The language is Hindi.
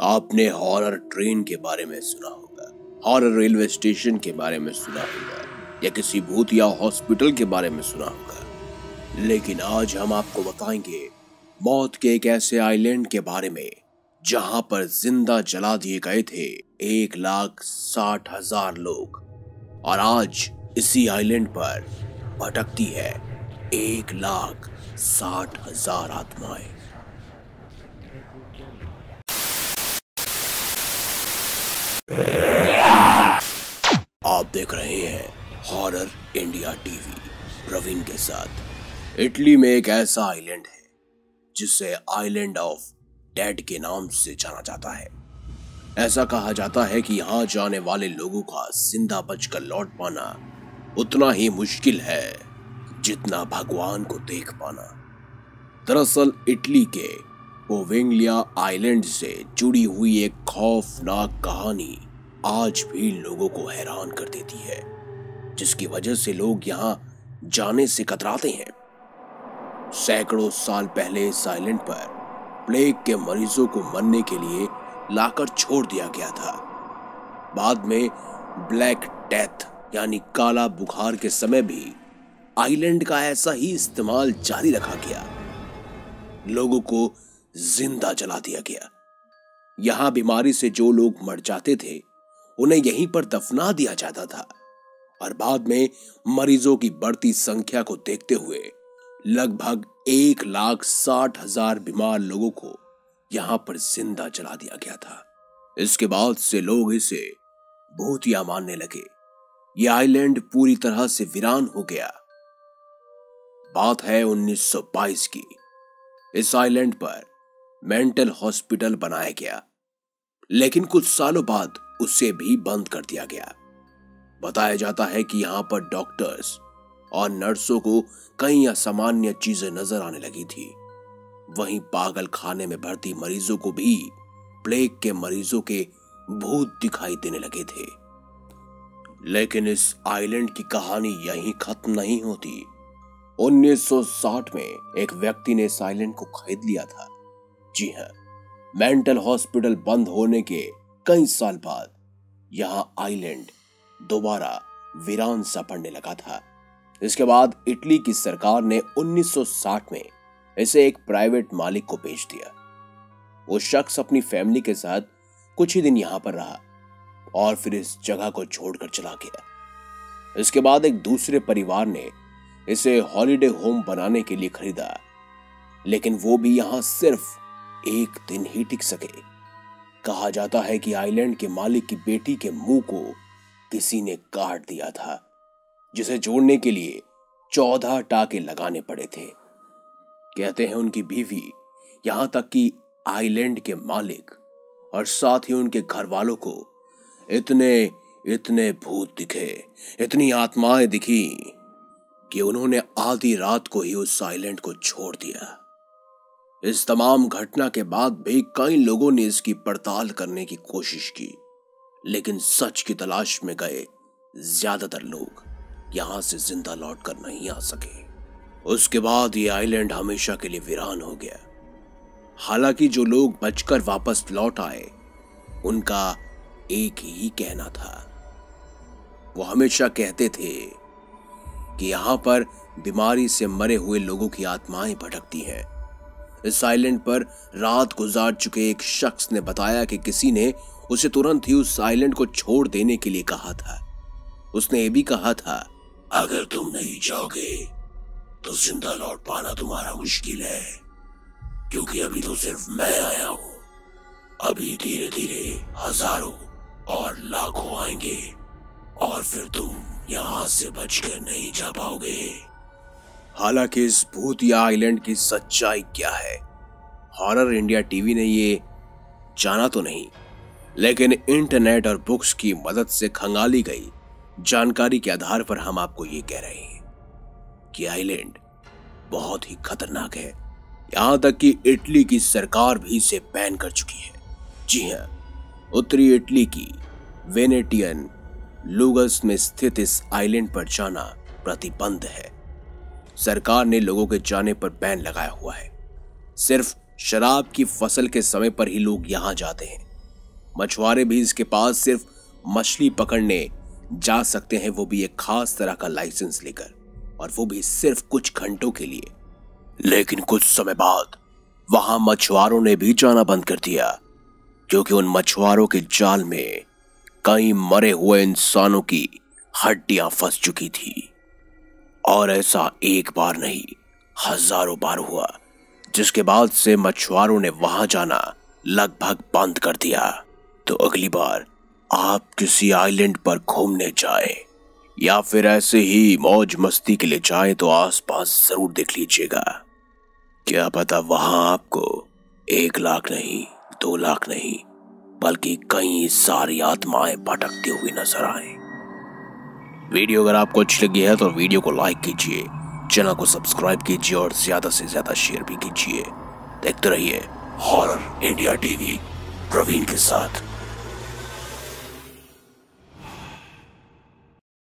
आपने हॉरर ट्रेन के बारे में सुना होगा। हॉरर रेलवे स्टेशन के बारे में सुना होगा। या किसी भूत या हॉस्पिटल के बारे में सुना होगा। लेकिन आज हम आपको बताएँगे मौत के एक ऐसे आइलैंड के बारे में, जहाँ पर ज़िंदा जला दिए गए थे एक लाख साठ हज़ार लोग। और आज इसी आइलैंड पर भटकती है एक लाख साठ हज़ार आत्माएँ। आप देख रहे हैं हॉरर इंडिया टीवी प्रवीण के साथ। इटली में एक ऐसा आइलैंड है, जिसे आइलैंड ऑफ़ डेड के नाम से जाना जाता है। ऐसा कहा जाता है कि यहाँ जाने वाले लोगों का ज़िंदा बचकर लौट पाना उतना ही मुश्किल है, जितना भगवान को देख पाना। दरअसल इटली के पोवेंगलिया आइलैंड से जुड़ी हुई एक खौफनाक कहानी आज भी लोगों को हैरान कर देती है, जिसकी वजह से लोग यहाँ जाने से कतराते हैं। सैकड़ों साल पहले इस आइलैंड पर प्लेग के मरीजों को मरने के लिए लाकर छोड़ दिया गया था। बाद में ब्लैक डेथ, यानी काला बुखार के समय भी आइलैंड का ऐसा ही इस्तेमाल जारी रखा गया। लोगों को ज़िंदा जला दिया गया। यहाँ बीमारी से जो लोग मर जाते थे, उन्हें यहीं पर दफना दिया जाता था। और बाद में मरीजों की बढ़ती संख्या को देखते हुए लगभग एक लाख साठ हज़ार बीमार लोगों को यहाँ पर ज़िंदा जला दिया गया था। इसके बाद से लोग इसे भूतिया मानने लगे। यह आइलैंड पूरी तरह से वीरान हो गया। बात है 1922 की। इस आइलैंड पर मेंटल हॉस्पिटल बनाया गया। लेकिन कुछ सालों बाद उसे भी बंद कर दिया गया। बताया जाता है कि यहाँ पर डॉक्टर्स और नर्सों को कई असामान्य चीज़ें नज़र आने लगी थी। वहीं पागल खाने में भर्ती मरीजों को भी प्लेग के मरीजों के भूत दिखाई देने लगे थे। लेकिन इस आइलैंड की कहानी यहीं खत्म नहीं होती। 1960 में एक व्यक्ति ने इस आइलैंड को खरीद लिया था। जी हाँ मेंटल हॉस्पिटल बंद होने के कई साल बाद यहाँ आइलैंड दोबारा वीरान सा पड़ने लगा था। इसके बाद इटली की सरकार ने 1960 में इसे एक प्राइवेट मालिक को बेच दिया। वो शख्स अपनी फैमिली के साथ कुछ ही दिन यहाँ पर रहा और फिर इस जगह को छोड़कर चला गया। इसके बाद एक दूसरे परिवार ने इसे हॉलिडे होम बनाने के लिए खरीदा, लेकिन वो भी यहाँ सिर्फ़ एक दिन ही टिक सके। कहा जाता है कि आइलैंड के मालिक की बेटी के मुँह को किसी ने काट दिया था, जिसे जोड़ने के लिए चौदह टाके लगाने पड़े थे। कहते हैं उनकी बीवी, यहाँ तक कि आइलैंड के मालिक और साथ ही उनके घर वालों को इतने इतने भूत दिखे, इतनी आत्माएँ दिखी कि उन्होंने आधी रात को ही उस आइलैंड को छोड़ दिया। इस तमाम घटना के बाद भी कई लोगों ने इसकी पड़ताल करने की कोशिश की। लेकिन सच की तलाश में गए ज़्यादातर लोग यहाँ से ज़िंदा लौट कर नहीं आ सके। उसके बाद ये आइलैंड हमेशा के लिए वीरान हो गया। हालाँकि जो लोग बचकर वापस लौट आए, उनका एक ही कहना था। वो हमेशा कहते थे कि यहाँ पर बीमारी से मरे हुए लोगों की आत्माएँ भटकती हैं। इस आइलैंड पर रात गुजार चुके एक शख्स ने बताया कि किसी ने उसे तुरंत ही उस आइलैंड को छोड़ देने के लिए कहा था। उसने ये भी कहा था, अगर तुम नहीं जाओगे तो ज़िंदा लौट पाना तुम्हारा मुश्किल है, क्योंकि अभी तो सिर्फ़ मैं आया हूँ। अभी धीरे धीरे हज़ारों और लाखों आएँगे, और फिर तुम यहाँ से बचकर नहीं जा पाओगे। हालाँकि इस भूतिया आइलैंड की सच्चाई क्या है? हॉरर इंडिया टीवी ने ये जाना तो नहीं, लेकिन इंटरनेट और बुक्स की मदद से खंगाली गई। जानकारी के आधार पर हम आपको ये कह रहे हैं कि आइलैंड बहुत ही खतरनाक है। यहाँ तक कि इटली की सरकार भी इसे बैन कर चुकी है। जी हाँ उत्तरी इटली की वेनेटियन लूगस में स्थित इस आइलैंड पर जाना प्रतिबंध है। सरकार ने लोगों के जाने पर बैन लगाया हुआ है। सिर्फ़ शराब की फ़सल के समय पर ही लोग यहाँ जाते हैं। मछुआरे भी इसके पास सिर्फ़ मछली पकड़ने जा सकते हैं, वो भी एक खास तरह का लाइसेंस लेकर, और वो भी सिर्फ़ कुछ घंटों के लिए। लेकिन कुछ समय बाद वहाँ मछुआरों ने भी जाना बंद कर दिया, क्योंकि उन मछुआरों के जाल में कई मरे हुए इंसानों की हड्डियाँ फंस चुकी थी। और ऐसा एक बार नहीं, हज़ारों बार हुआ। जिसके बाद से मछुआरों ने वहाँ जाना लगभग बंद कर दिया। तो अगली बार आप किसी आइलैंड पर घूमने जाए, या फिर ऐसे ही मौज मस्ती के लिए जाए तो आसपास ज़रूर देख लीजिएगा। क्या पता वहाँ आपको एक लाख नहीं, दो लाख नहीं, बल्कि कई सारी आत्माएँ भटकती हुई नज़र आए। वीडियो अगर आपको अच्छी लगी है तो वीडियो को लाइक कीजिए चैनल को सब्सक्राइब कीजिए और ज़्यादा से ज़्यादा शेयर भी कीजिए। देखते रहिए हॉरर इंडिया टीवी प्रवीण के साथ।